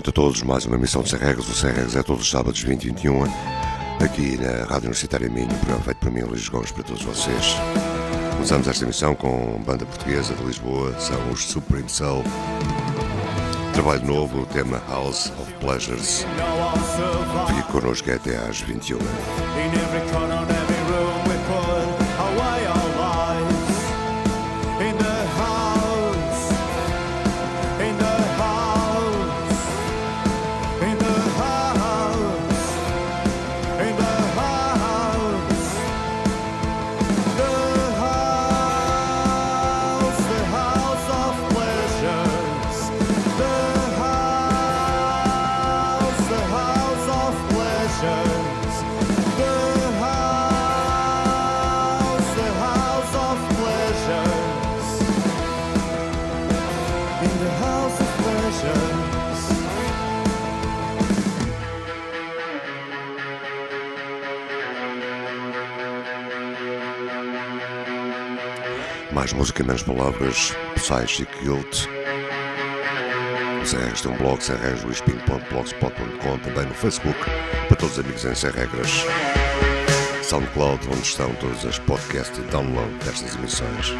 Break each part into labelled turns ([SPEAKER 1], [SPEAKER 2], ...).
[SPEAKER 1] Noite a todos. Mais uma emissão de Sem Regras. O Sem Regras é todos os sábados 20 e 21 aqui na Rádio Universitária Minho, um programa feito por mim, Luís Gomes, para todos vocês. Começamos esta emissão com banda portuguesa de Lisboa, são os Supreme Soul. Trabalho novo, o tema House of Pleasures. Fique connosco até às 21. Música, palavras. Psychic Guilt. Sem Regras tem um blog, semregras.blogspot.com, também no Facebook, para todos os amigos em Sem Regras. SoundCloud, onde estão todas as podcasts e download destas emissões.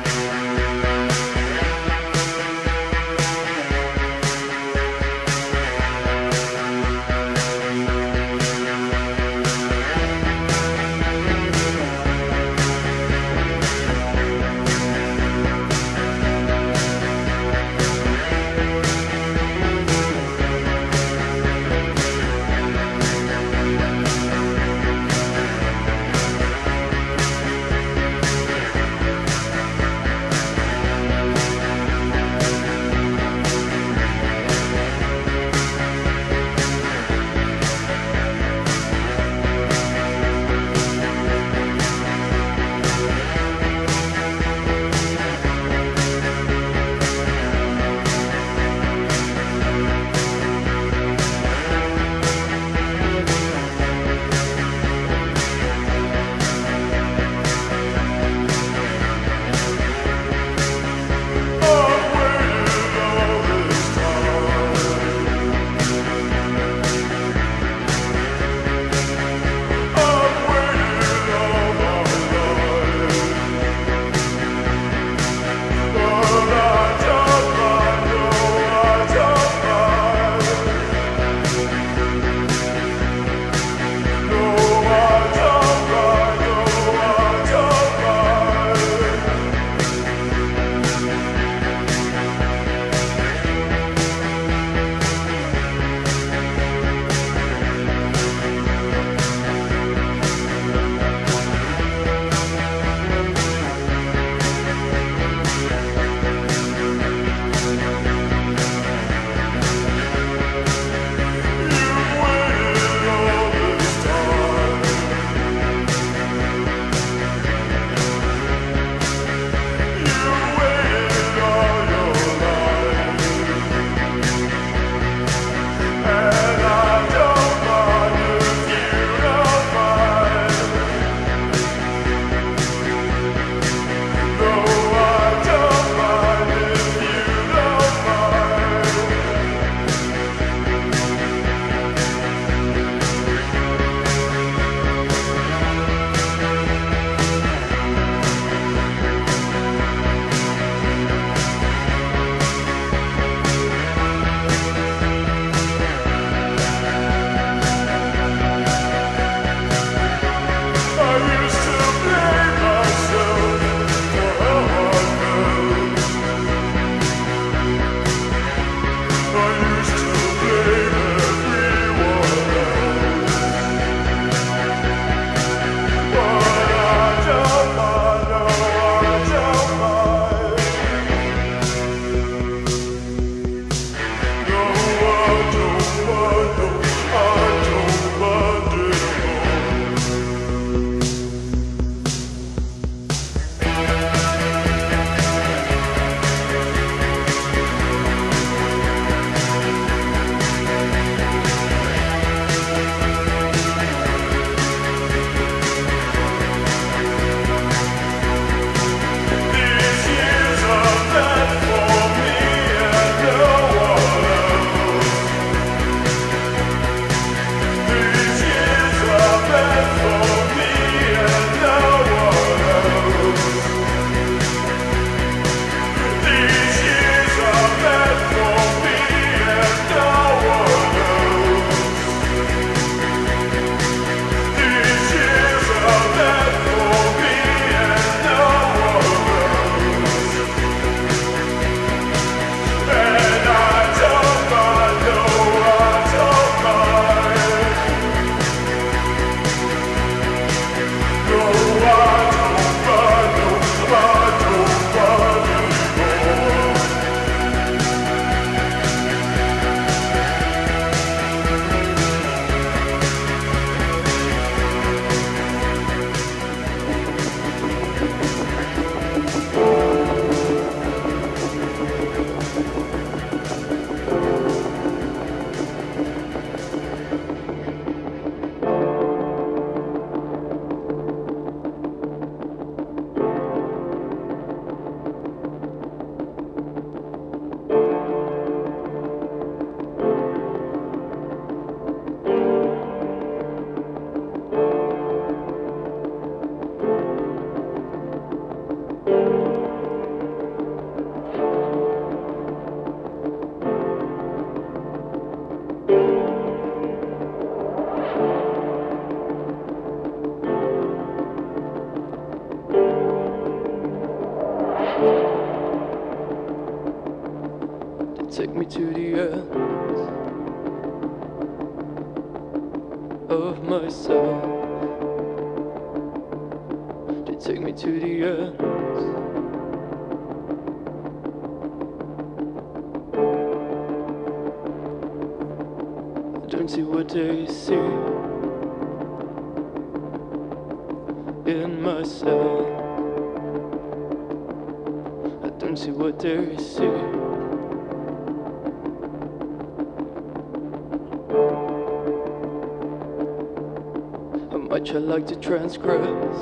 [SPEAKER 2] Like to transgress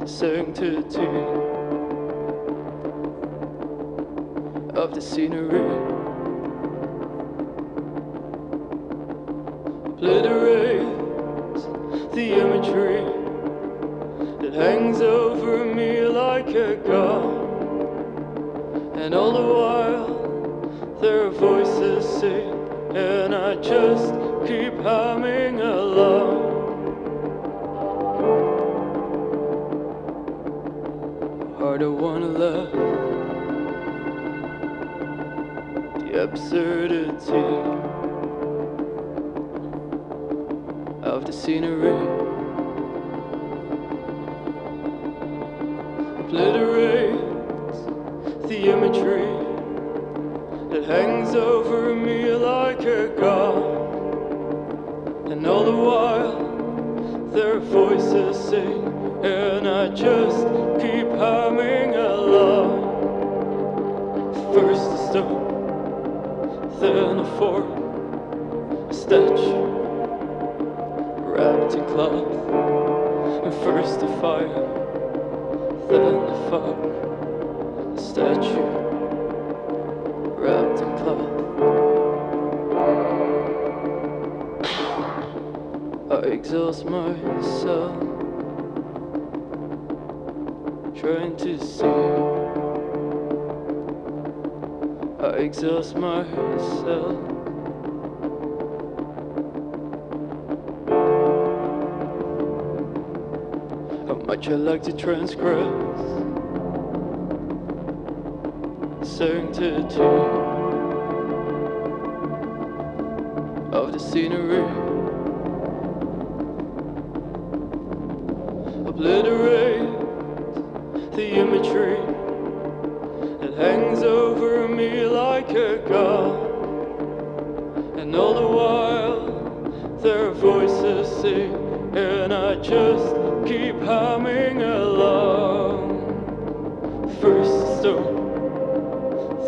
[SPEAKER 2] the sanctity of the scenery. Obliterates the imagery that hangs over me like a god. And all the while, their voices sing, and I just keep humming along. Hard I wanna love the absurdity of the scenery. Exhaust myself, trying to see. I exhaust myself. How much I like to transgress sanctity of the scenery. The imagery that hangs over me like a god. And all the while, their voices sing, and I just keep humming along. First a stone,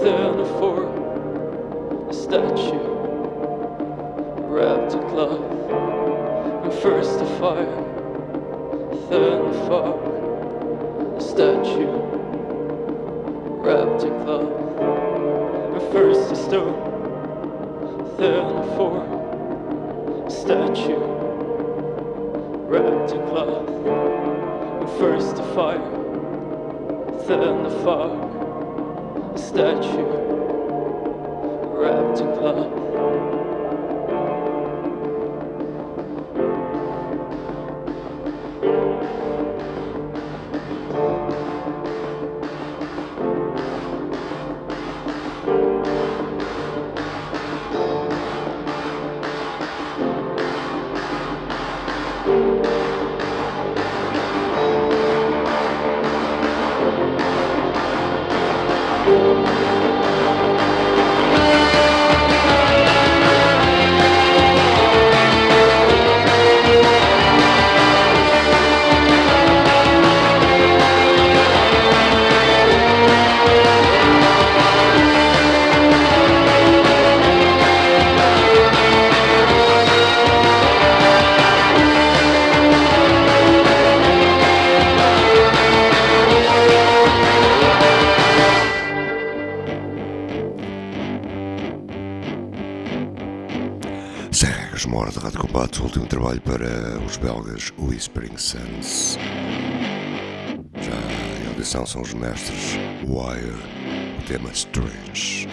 [SPEAKER 2] then a form, a statue wrapped in cloth. And first a fire, then a fog, a statue then form, a statue wrapped in cloth. And first the fire, then the fog, a statue wrapped in cloth.
[SPEAKER 1] Serras Mora de Rádio Combate, o último trabalho para os belgas Whispering Suns. Já em audição são os mestres Wire, o tema Strange.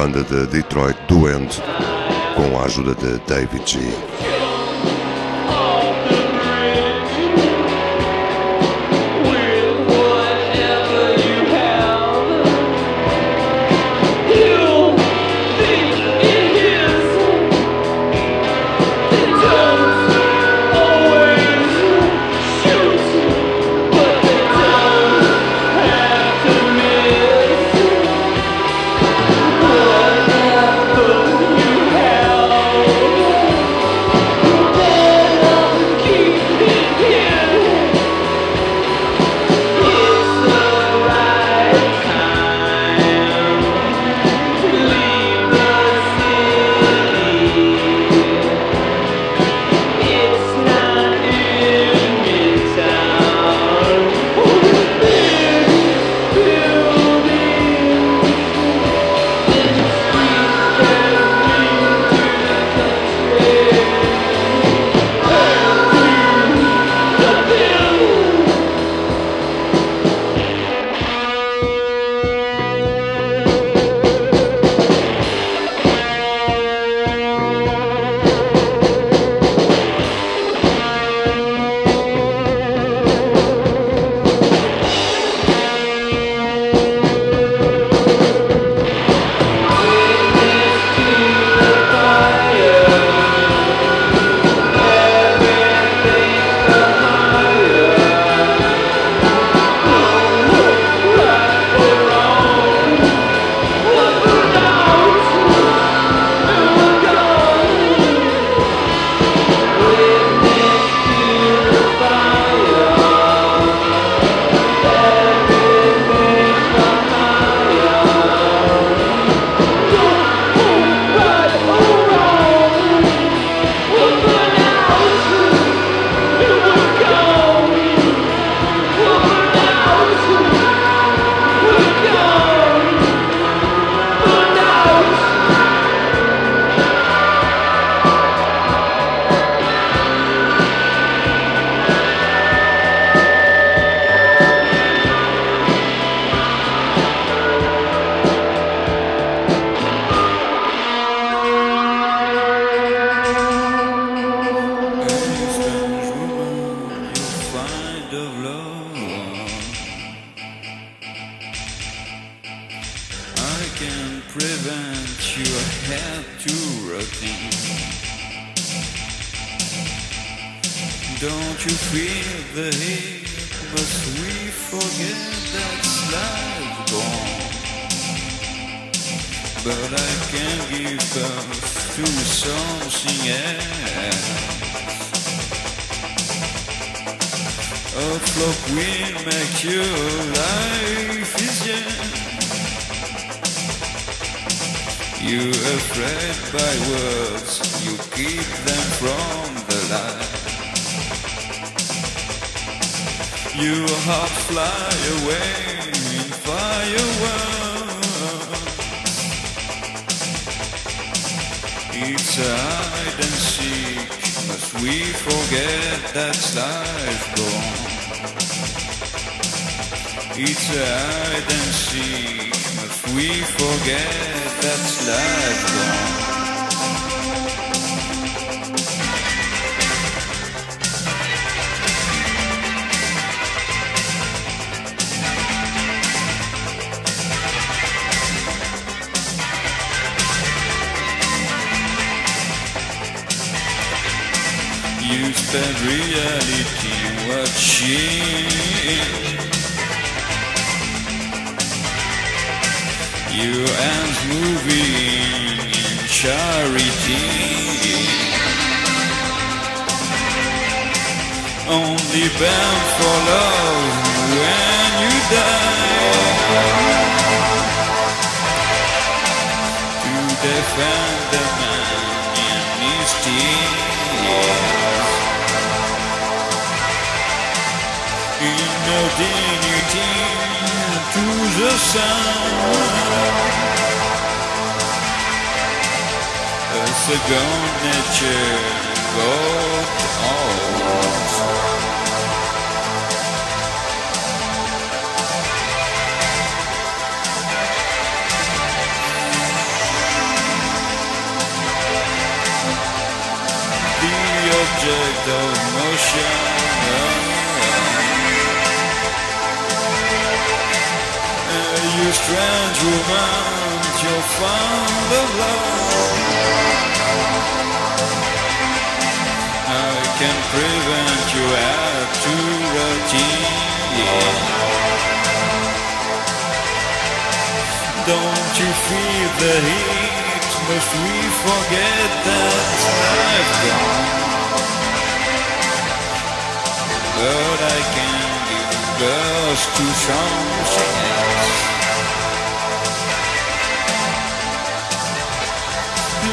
[SPEAKER 3] Banda de Detroit Doente, com a ajuda de David G.
[SPEAKER 4] can prevent your head to rotting. Don't you feel the heat? But we forget that's life gone. But I can give birth to something else.
[SPEAKER 1] A
[SPEAKER 5] flock will make your life easier. You are afraid by words, you keep them from the light. You heart fly away in fireworks. It's a hide and seek, must we forget that's life gone? It's a hide and seek. If we forget,
[SPEAKER 1] that's life gone.
[SPEAKER 4] You spend reality watching you and moving in charity. Only bound for love when you die. To defend the man. the sun It's a gone nature. Got off The object of motion. your strange romance, you'll find the love. I can prevent you out to routine. Don't you feel the heat? Must we forget that I've gone? But I can give girls two chances.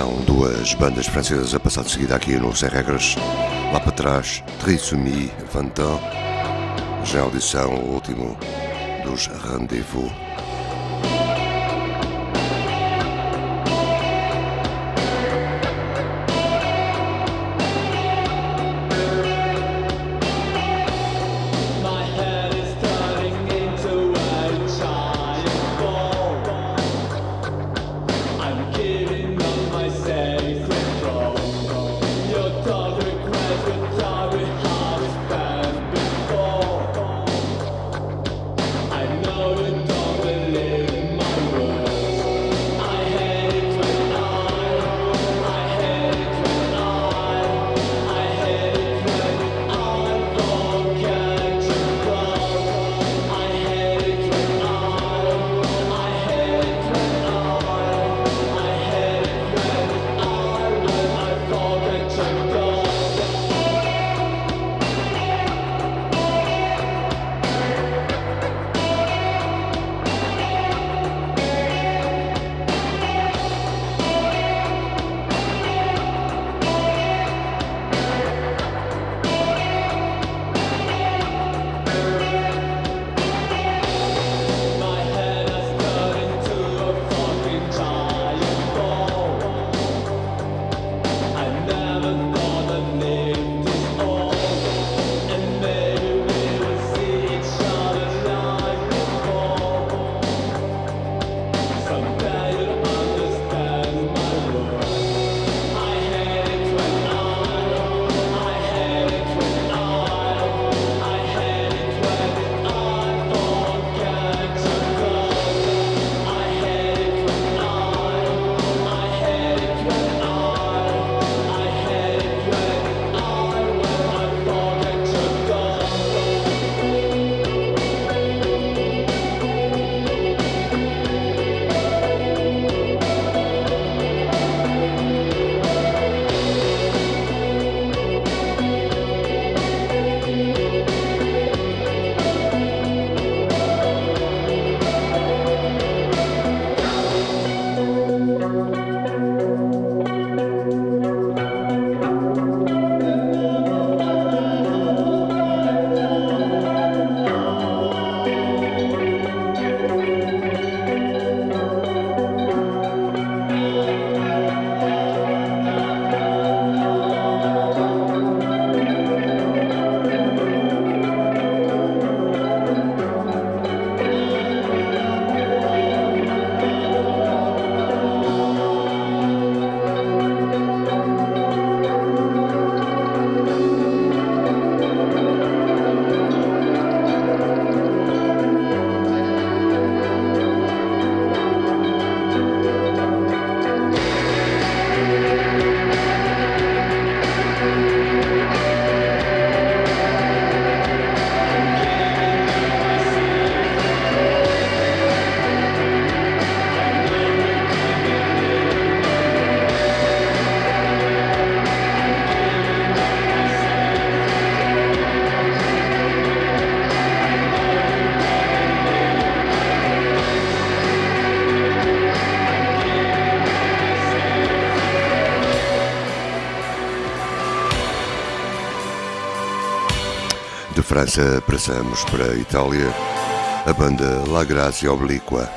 [SPEAKER 4] São duas bandas francesas a passar de seguida aqui no Sem Regras. Lá para trás, Trissomie Vantan. Já audição, o último dos Rendezvous. França passamos para a Itália, a banda La Grazia Obliqua.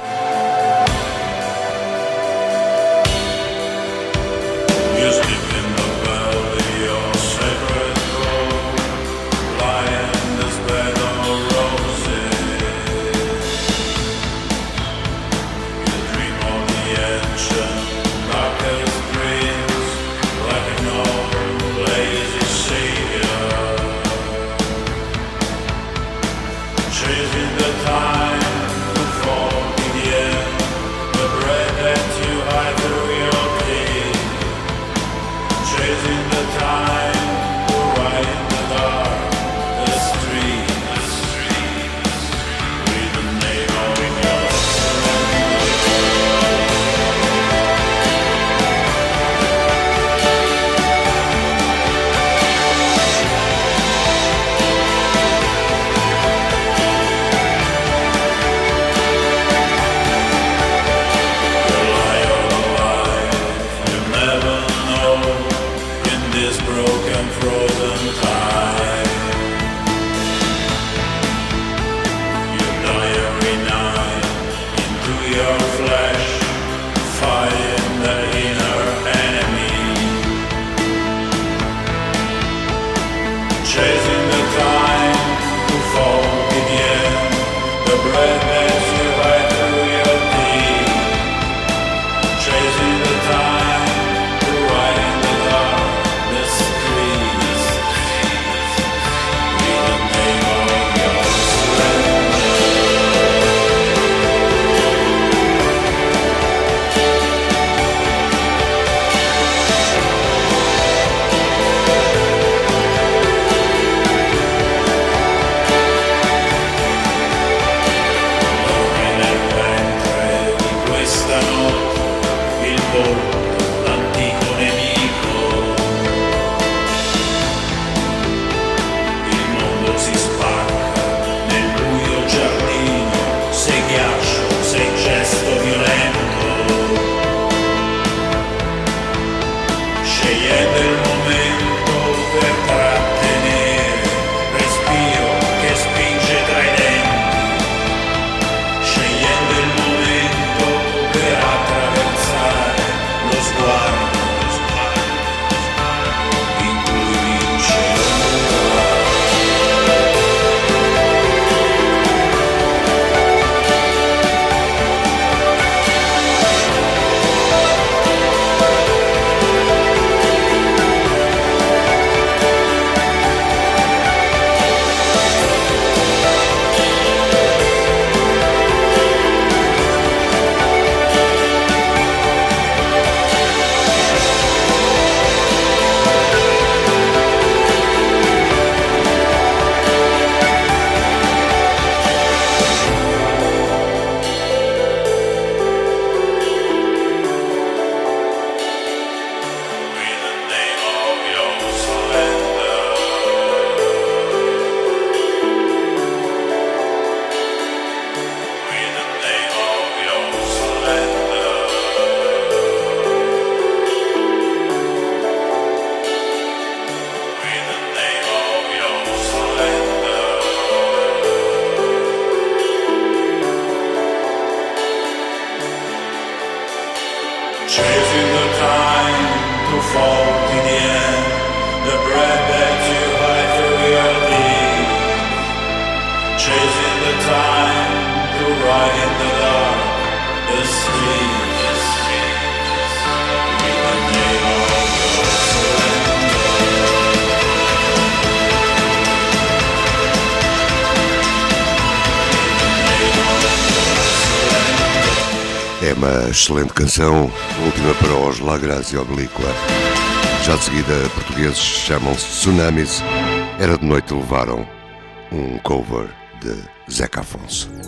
[SPEAKER 4] chasing the time to
[SPEAKER 1] fall. uma excelente canção, última para os Lagras e Obliqua. Já de seguida, portugueses chamam-se Tsunamis. Era de noite, levaram um cover de Zeca Afonso.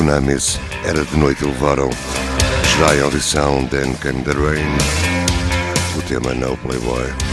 [SPEAKER 6] Tsunamis, Era de Noite Levaram, já on audição Sound and the Rain, o tema No Playboy.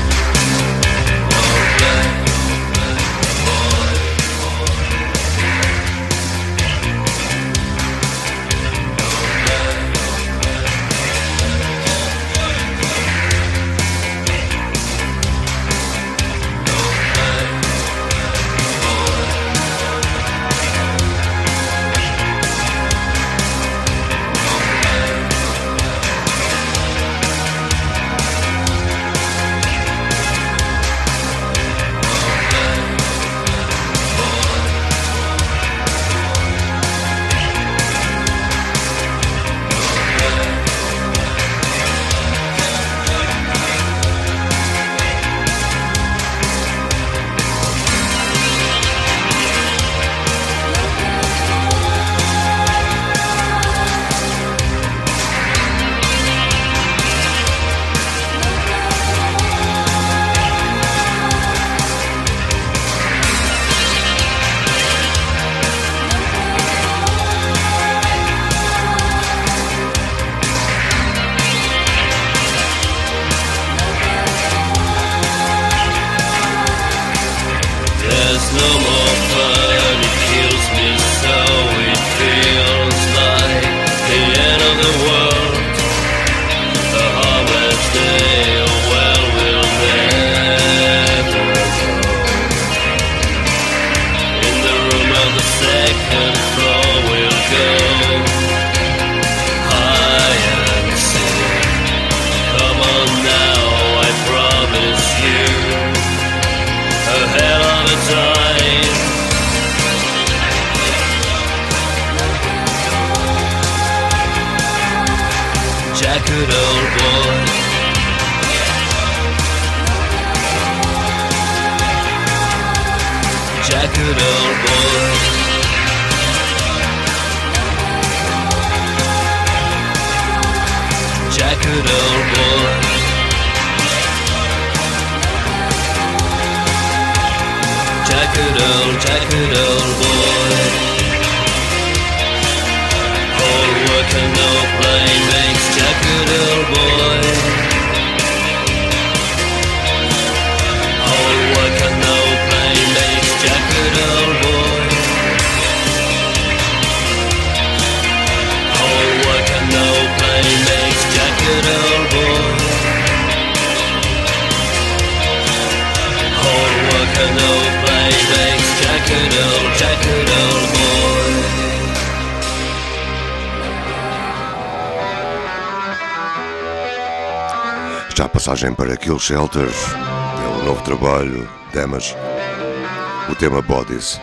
[SPEAKER 6] viagem para Kill Shelters, é o novo trabalho, Damas, o tema Bodies.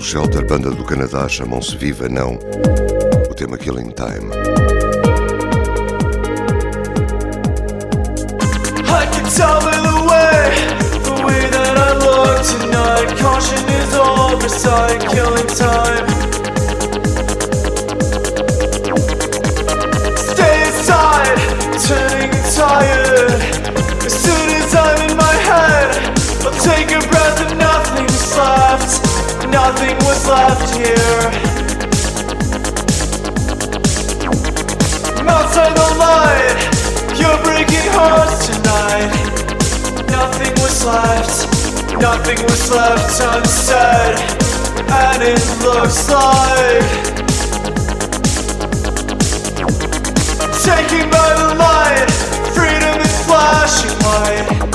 [SPEAKER 1] Shelter, banda do Canadá, chamam-se Viva Não,
[SPEAKER 7] Nothing was left here. Outside the light. You're breaking hearts tonight. Nothing was left. Nothing was left unsaid. And it looks like taken by the light. Freedom is flashing light.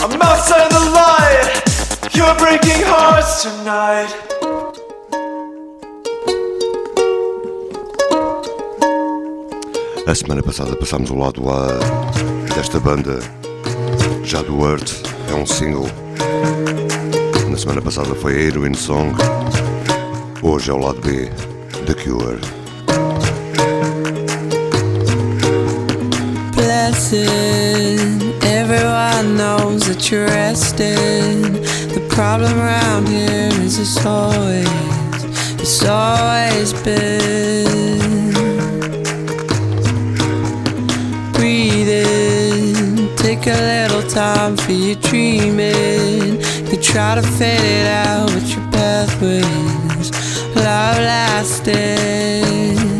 [SPEAKER 7] I'm outside the light. You're breaking hearts tonight. A
[SPEAKER 1] semana passada passámos o lado A desta banda, já do Earth, é um single. Na semana passada foi a Heroin Song, hoje é o lado B, The Cure.
[SPEAKER 8] Blessed. Everyone knows that you're resting. The problem around here is it's always, it's always been. Breathe in, take a little time for your dreaming. You try to fade it out, but your pathways love lasting.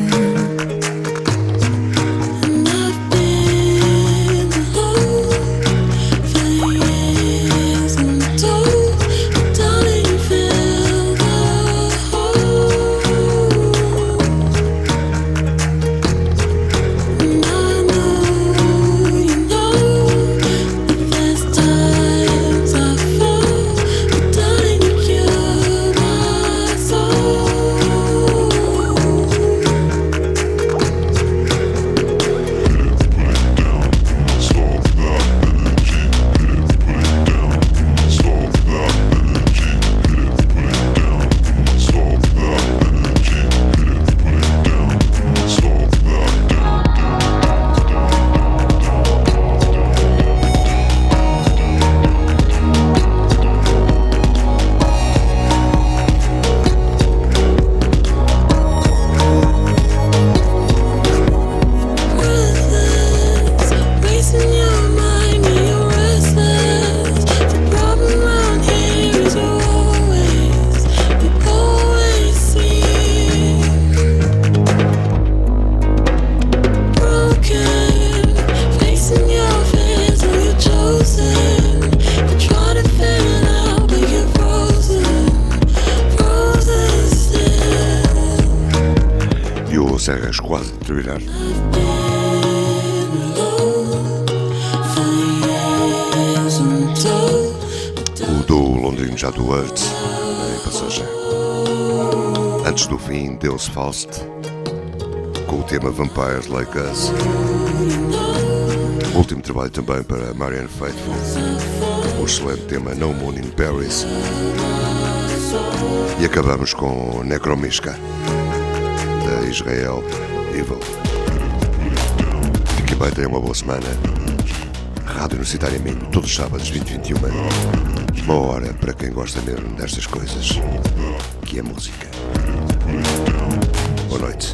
[SPEAKER 1] Serras quase a terminar. O do Londrino já do Earth, em passagem.
[SPEAKER 9] Antes do fim, Deus Faust, com o tema Vampires Like Us. Último trabalho também para Marianne Faithful, o excelente tema No Moon in Paris. E acabamos com Necromishka, da Israel Evil. Fiquem bem, tenham uma boa semana. Rádio Universitária Minho, todos os sábados, 20 e 21. Uma hora para quem gosta mesmo destas coisas, que é música. Boa noite.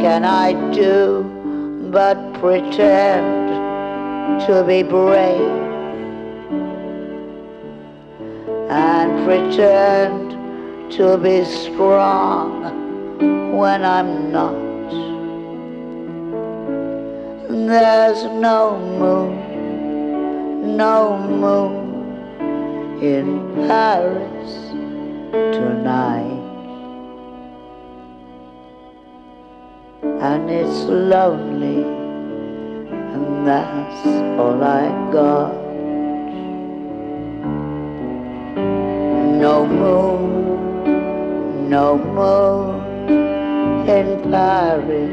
[SPEAKER 9] Can I do but pretend to be brave and pretend to be strong when I'm not? There's no moon, no moon in Paris tonight. And it's lonely, and that's all I got. No moon, no moon in Paris.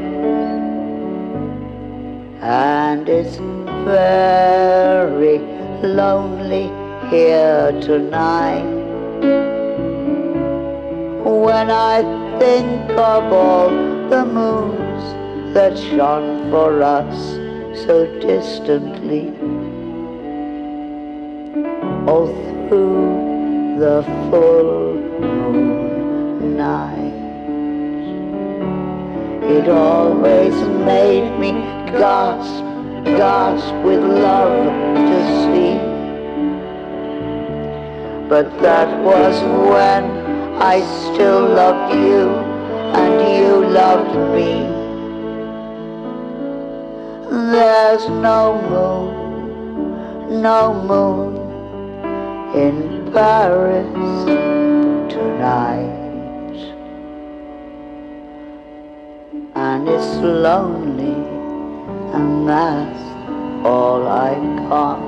[SPEAKER 9] And it's very lonely here tonight. When I think of all the moons that shone for us so distantly, all through the full moon night. It always made me gasp, gasp with love to see. But that was when I still loved you and you loved me. There's no moon, no moon in Paris tonight. And it's lonely, and that's all I got.